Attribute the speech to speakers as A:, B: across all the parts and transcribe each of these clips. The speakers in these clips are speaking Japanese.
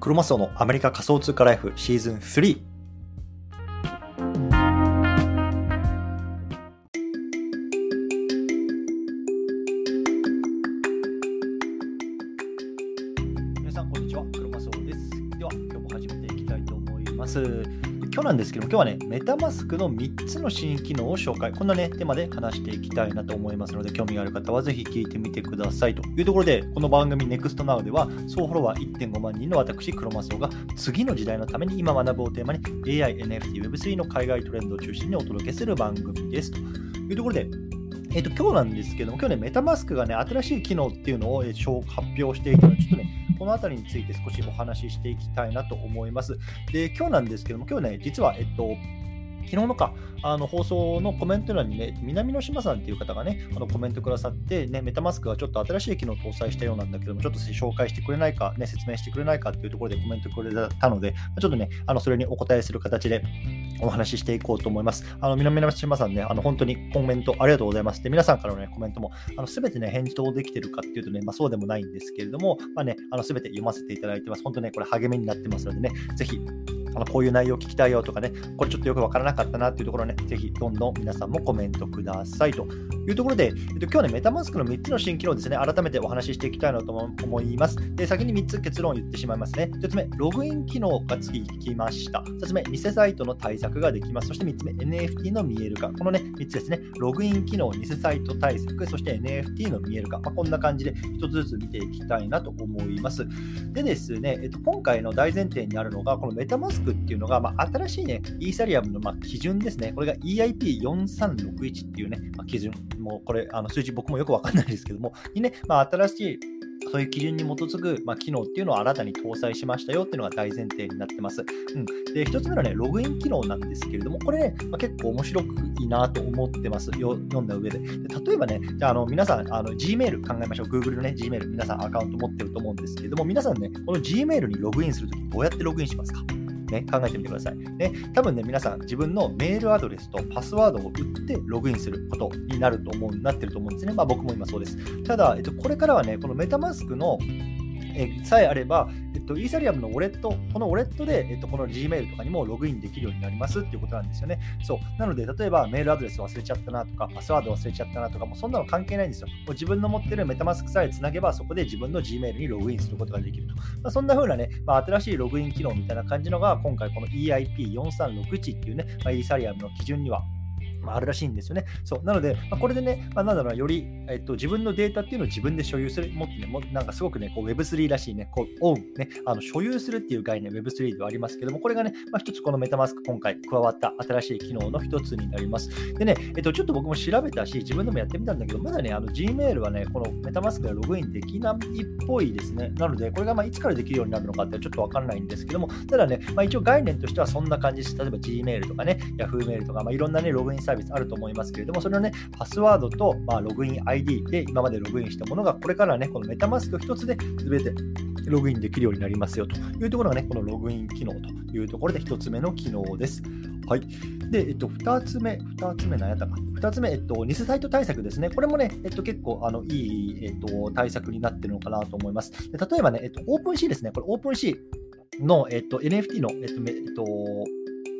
A: クロマスオのアメリカ仮想通貨ライフシーズン3皆さんこんにちは。クロマスオです。では今日も始めていきたいと思います。今日なんですけども今日はねメタマスクの3つの新機能を紹介。こんなねテーマで話していきたいなと思いますので興味がある方はぜひ聞いてみてくださいというところでこの番組 NEXTNOW では総フォロワー1.5万人の私クロマスオが次の時代のために今学ぶをテーマに AI、NFT、Web3 の海外トレンドを中心にお届けする番組です。というところでえっと、今日なんですけども、今日ね、メタマスクがね、新しい機能っていうのを、えー発表していたので、ちょっとね、この辺りについて少しお話ししていきたいなと思います。で、今日なんですけども、今日ね、実は、えっと、昨日のか、あの放送のコメント欄にね、南野島さんっていう方がね、あのコメントくださって、ね、メタマスクがちょっと新しい機能を搭載したようなんだけども、ちょっと紹介してくれないか、ね、説明してくれないかっていうところでコメントくれたので、ちょっとね、あのそれにお答えする形で、お話ししていこうと思います。あの、南野島さんね、あの、本当にコメントありがとうございます。で、皆さんからのね、コメントも、あの、すべてね、返答できてるかっていうとね、まあそうでもないんですけれども、まあね、あの、すべて読ませていただいてます。本当ね、これ励みになってますのでね、ぜひ、あのこういう内容聞きたいよとかね、これちょっとよくわからなかったなっていうところね、ぜひどんどん皆さんもコメントくださいと。いうところで、えっと、今日ね、メタマスクの3つの新機能ですね、改めてお話ししていきたいなと思います。で、先に3つ結論を言ってしまいますね。1つ目、ログイン機能がつきました。2つ目、偽サイトの対策ができます。そして3つ目、NFT の見える化。このね、3つですね、ログイン機能、偽サイト対策、そして NFT の見える化。まあ、こんな感じで1つずつ見ていきたいなと思います。でですね、えっと、今回の大前提にあるのが、このメタマスクっていうのが、まあ、新しいね、イーサリアムのま基準ですね。これが EIP4361 っていうね、まあ、基準。もうこれ、あの数字僕もよくわかんないですけども、にね、まあ、新しいそういう基準に基づく、まあ、機能っていうのを新たに搭載しましたよっていうのが大前提になってます。うん、で、1つ目のね、ログイン機能なんですけれども、これね、まあ、結構面白くいいなと思ってます。よ読んだ上で。で例えばね、じゃあ、の皆さん、あの Gmail 考えましょう。Google のね、Gmail、皆さんアカウント持ってると思うんですけれども、皆さんね、この Gmail にログインするとき、どうやってログインしますか？ね、考えてみてください。ね、多分ね、皆さん自分のメールアドレスとパスワードを打ってログインすることになると思う、なってると思うんですね。まあ僕も今そうです。ただ、えっと、これからはね、このメタマスクのえさえあれば、えっと、イーサリアムのウォレット、このウォレットで、えっと、この Gmail とかにもログインできるようになりますっていうことなんですよね。そう。なので、例えばメールアドレス忘れちゃったなとか、パスワード忘れちゃったなとか、もそんなの関係ないんですよ。もう自分の持ってるメタマスクさえつなげば、そこで自分の Gmail にログインすることができると。まあ、そんな風なね、まあ、新しいログイン機能みたいな感じのが、今回この EIP4361 っていうね、まあ、イーサリアムの基準にはまあ、あるらしいんですよね。そうなので、まあ、これでね、まあ、なんだろう、より、えっと、自分のデータっていうのを自分で所有する、もってね、もなんかすごくね、Web3 らしいね、こう、オン、ね、あの所有するっていう概念、Web3 ではありますけども、これがね、まあ、一つこのメタマスク今回加わった新しい機能の一つになります。でね、えっと、ちょっと僕も調べたし、自分でもやってみたんだけど、まだね、Gmail はね、このメタマスクでログインできないっぽいですね。なので、これがまあいつからできるようになるのかってちょっとわかんないんですけども、ただね、まあ、一応概念としてはそんな感じです。例えば Gmail とかね、Yahoo メールとか、まあ、いろんなね、ログインサービスあると思いますけれども、それのね、パスワードと、まあ、ログイン ID で今までログインしたものが、これからね、このメタマスク1つで全てログインできるようになりますよというところがね、このログイン機能というところで1つ目の機能です。はい。で、えっと、2つ目、2つ目何やったか。2つ目、えっと、偽サイト対策ですね。これもね、えっと、結構、あの、いい、えっと、対策になってるのかなと思います。で例えばね、えっと、 OpenSea ですね。これ、 OpenSea の、えっと、NFT の、えっと、えっと、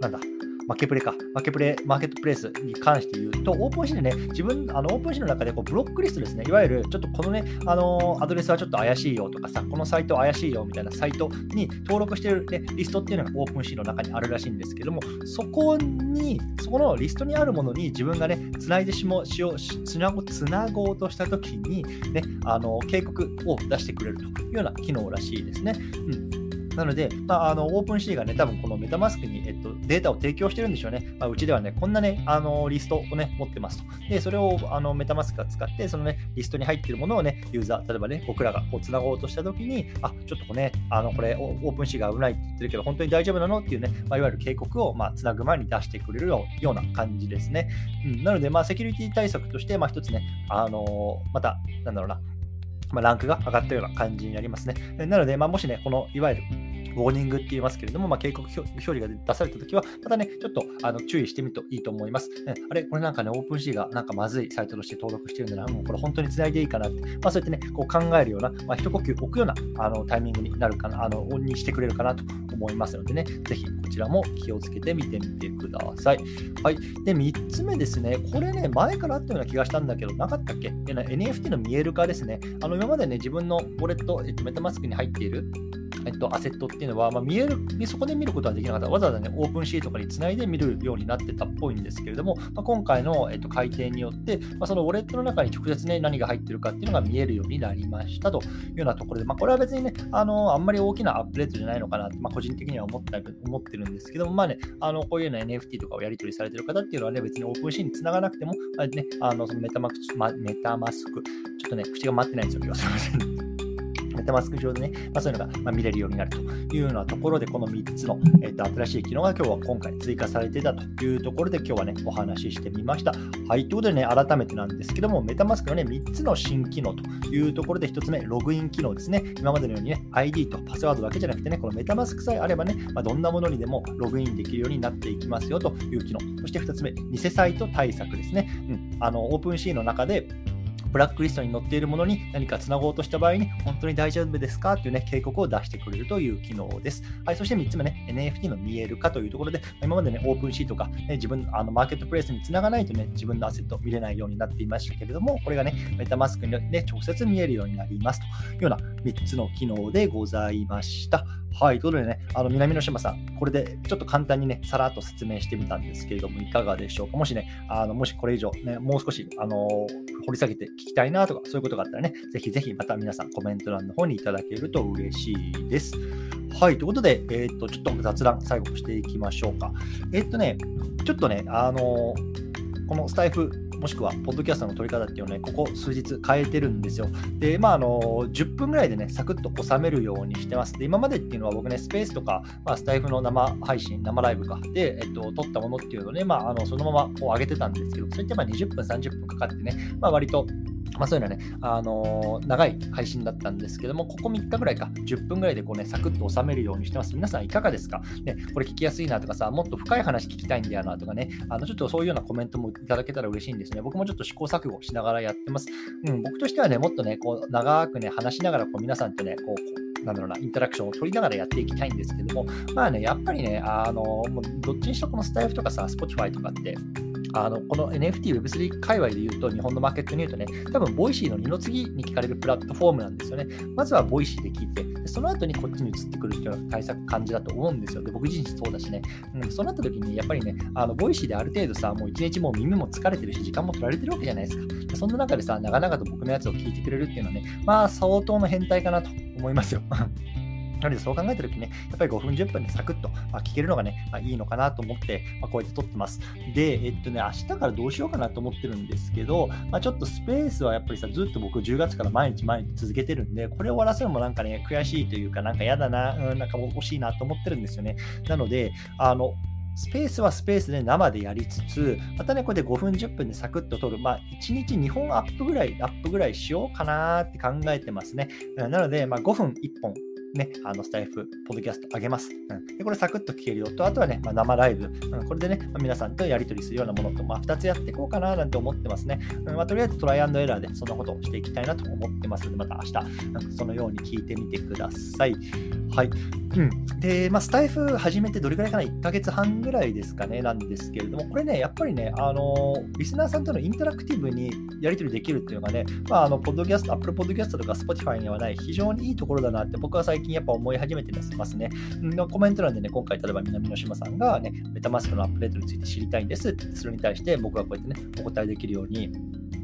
A: なんだ、マーケプレか、マーケプレ、マーケットプレイスに関して言うと、オープンシーでね、自分、あの OpenSea の中でこうブロックリストですね、いわゆるちょっとこのね、あのアドレスはちょっと怪しいよとかさ、このサイト怪しいよみたいなサイトに登録してる、ね、リストっていうのが OpenSea の中にあるらしいんですけども、そこに、そこのリストにあるものに自分がね、つないでしもしよう、つなごつなごうとしたときに、ね、あの警告を出してくれるというような機能らしいですね。うん。なので、まあ、あの OpenSea がね、多分この MetaMask に、データを提供してるんでしょうね。まあ、うちではね、こんなね、あのリストをね、持ってますと。で、それをあの MetaMask が使って、そのね、リストに入ってるものをね、ユーザー、例えばね、僕らがこう繋ごうとしたときに、あ、ちょっとこれね、あの、これ、 OpenSea が危ないって言ってるけど、本当に大丈夫なのっていうね、まあ、いわゆる警告を、まあ、繋ぐ前に出してくれるような感じですね。うん、なので、まあ、セキュリティ対策として、まあ、一つね、あのまた、なんだろうな、まあ、ランクが上がったような感じになりますね。なので、まあ、もしね、このいわゆるウォーニングって言いますけれども、まあ、警告表示が出されたときは、またね、ちょっとあの注意してみるといいと思います。うん、あれ、これなんかね、オープンシーがなんかまずいサイトとして登録してるんだな、もうこれ本当につないでいいかなって、まあ、そうやってね、こう考えるような、まあ、一呼吸置くようなあのタイミングになるかな、あの、オンにしてくれるかなと思いますのでね、ぜひこちらも気をつけてみてみてください。はい。で、3つ目ですね、これね、前からあったような気がしたんだけど、なかったっけ ?NFT の見える化ですね。あの、今までね、自分のウォレット、えっと、メタマスクに入っているえっと、アセットっていうのは、まあ、見える、そこで見ることはできなかった。わざわざね、オープンシートとかにつないで見るようになってたっぽいんですけれども、まあ、今回の、えっと、改定によって、まあ、そのウォレットの中に直接ね、何が入ってるかっていうのが見えるようになりましたというようなところで、まあ、これは別にね、あの、あんまり大きなアップデートじゃないのかなまあ、個人的には思った思ってるんですけども、まあね、あの、こういうような NFT とかをやり取りされてる方っていうのはね、別に OpenSea につながなくても、あね、あの、そのメタマクま、 MetaMask、ちょっとね、口が回ってないんですよ、今日はすみません。 MetaMask 上でね、まあ、そういうのが、ま見れるようになるというようなところで、この3つの、えー、と新しい機能が今日は今回追加されてたというところで、今日はね、お話ししてみました。はい、ということでね、改めてなんですけども、 MetaMask のね、3つの新機能というところで、1つ目、ログイン機能ですね。今までのようにね、ID とパスワードだけじゃなくてね、この MetaMask さえあればね、まあ、どんなものにでもログインできるようになっていきますよという機能。そして2つ目、偽サイト対策ですね。うん、あの、 OpenSea の中で、ブラックリストに載っているものに何かつなごうとした場合に、本当に大丈夫ですか？っていうね、警告を出してくれるという機能です。はい、そして3つ目ね、NFT の見える化というところで、今までね、オープンシーとか、ね、自分、あのマーケットプレイスにつながないとね、自分のアセット見れないようになっていましたけれども、これがね、メタマスクにね、直接見えるようになりますというような3つの機能でございました。はい、ということでね、あの南の島さん、これでちょっと簡単にね、さらっと説明してみたんですけれども、いかがでしょうか？もしね、あのもしこれ以上、ね、もう少し、あの掘り下げて聞きたいなとか、そういうことがあったらね、ぜひぜひまた皆さんコメント欄の方にいただけると嬉しいです。はい、ということで、えっ、と、ちょっと雑談、最後していきましょうか。えっ、とね、ちょっとね、あのこのスタイフもしくは、ポッドキャストの撮り方っていうのをね、ここ数日変えてるんですよ。で、まあ、あの、10分ぐらいでね、サクッと収めるようにしてます。で、今までっていうのは僕ね、スペースとか、まあ、スタイフの生配信、生ライブか、で、えっと、撮ったものっていうのをね、まあ、あの、そのままこう上げてたんですけど、そういったまあ20分、30分かかってね、まあ、割と、まあ、そういうのはね、あのー、長い配信だったんですけども、ここ3日ぐらいか、10分ぐらいでこうね、サクッと収めるようにしてます。皆さんいかがですか？ね、これ聞きやすいなとかさ、もっと深い話聞きたいんだよなとかね、あのちょっとそういうようなコメントもいただけたら嬉しいんですね。僕もちょっと試行錯誤しながらやってます。うん、僕としてはね、もっとね、こう長くね、話しながらこう皆さんとね、こう、なんだろうな、インタラクションを取りながらやっていきたいんですけども、まあね、やっぱりね、あの、どっちにしろこのスタイフとかさ、Spotify とかって、あのこの NFT、Web3 界隈で言うと、日本のマーケットに言うとね、多分、 Voicy の二の次に聞かれるプラットフォームなんですよね。まずは Voicy で聞いて、でその後にこっちに移ってくるっていう対策感じだと思うんですよ。で、僕自身そうだしね。うん、そうなった時に、やっぱりね、あの Voicy である程度さ、もう一日もう耳も疲れてるし、時間も取られてるわけじゃないですか。そんな中でさ、長々と僕のやつを聞いてくれるっていうのはね、まあ、相当の変態かなと思いますよ。なので、そう考えたときね、やっぱり5分、10分でサクッと、まあ、聞けるのがね、まあ、いいのかなと思って、まあ、こうやって撮ってます。で、えっとね、明日からどうしようかなと思ってるんですけど、まあ、ちょっとスペースはやっぱりさ、ずっと僕10月から毎日毎日続けてるんで、これを終わらせるのもなんかね、悔しいというか、なんか嫌だな、うん、なんか欲しいなと思ってるんですよね。なので、あの、スペースはスペースで生でやりつつ、またね、これで5分、10分でサクッと撮る。まあ、1日2本アップぐらい、アップぐらいしようかなって考えてますね。なので、まあ、5分1本ね、あのスタイフ、ポッドキャストあげます。うん、でこれサクッと聞けるよと、あとはね、まあ、生ライブ、うん、これでね、まあ、皆さんとやり取りするようなものと、まあ、2つやっていこうかななんて思ってますね。うんまあ、とりあえずトライアンドエラーでそんなことをしていきたいなと思ってますので、また明日、うん、そのように聞いてみてください。はい。うん。で、まあ、スタイフ始めてどれくらいかな ?1 ヶ月半ぐらいですかね、なんですけれども、これね、やっぱりね、あのリスナーさんとのインタラクティブにやり取りできるっていうのがね、まあ、あの、ポッドキャスト、アップルポッドキャストとか Spotify にはない非常にいいところだなって僕は最近やっぱ思い始めてますね。のコメント欄でね、今回例えば南の島さんがね、メタマスクのアップデートについて知りたいんですって、それに対して僕はこうやってね、お答えできるように、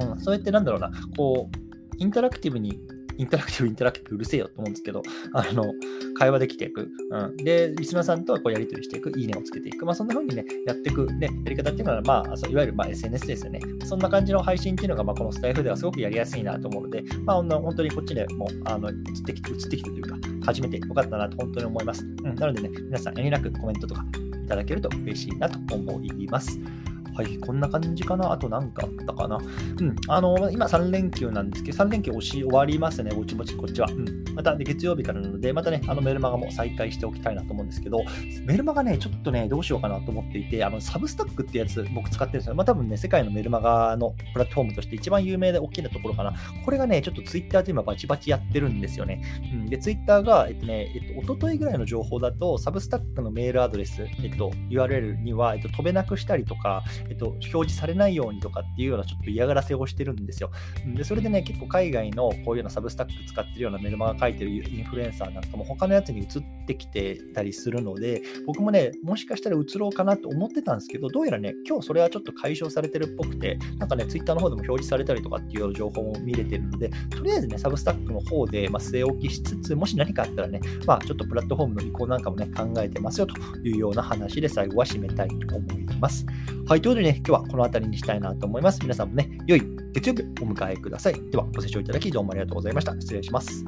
A: うん、そうやってなんだろうな、こう、インタラクティブにインタラクティブ、インタラクティブうるせえよと思うんですけど、あの、会話できていく。うん。で、リスナーさんとこうやり取りしていく。いいねをつけていく。まあ、そんな風にね、やっていく、ね、やり方っていうのは、まあ、そういわゆる、まあ、SNS ですよね。そんな感じの配信っていうのが、まあ、このスタエフではすごくやりやすいなと思うので、まあ、本当にこっちでもう、あの、移ってきて、移ってきてというか、始めてよかったなと本当に思います。うん。なのでね、皆さん、遠慮なくコメントとかいただけると嬉しいなと思います。はい、こんな感じかな？あと何かあったかな？うん、あの、今3連休なんですけど、3連休押し終わりますね、ぼちぼちこっちは。うん、また、月曜日からなので、またね、あのメルマガも再開しておきたいなと思うんですけど、メルマガね、ちょっとね、どうしようかなと思っていて、あの、サブスタックってやつ、僕使ってるんですよ。まあ、多分ね、世界のメルマガのプラットフォームとして一番有名で大きなところかな。これがね、ちょっとツイッターで今バチバチやってるんですよね。うん、で、ツイッターが、えっとね、えっと、一昨日ぐらいの情報だと、サブスタックのメールアドレス、えっと、URL には、えっと、飛べなくしたりとか、えっと、表示されないようにとかっていうようなちょっと嫌がらせをしてるんですよ。で、それでね、結構海外のこういうようなサブスタック使ってるようなメルマガ書いてるインフルエンサーなんかも他のやつに移ってきてたりするので、僕もね、もしかしたら移ろうかなと思ってたんですけど、どうやらね、今日それはちょっと解消されてるっぽくて、なんかね、ツイッターの方でも表示されたりとかっていう情報も見れてるので、とりあえずね、サブスタックの方で、まあ、据え置きしつつ、もし何かあったらね、まあ、ちょっとプラットフォームの移行なんかもね、考えてますよというような話で最後は締めたいと思います。はい、ということでね、今日はこの辺りにしたいなと思います。皆さんもね、良い月曜日お迎えください。では、ご清聴いただきどうもありがとうございました。失礼します。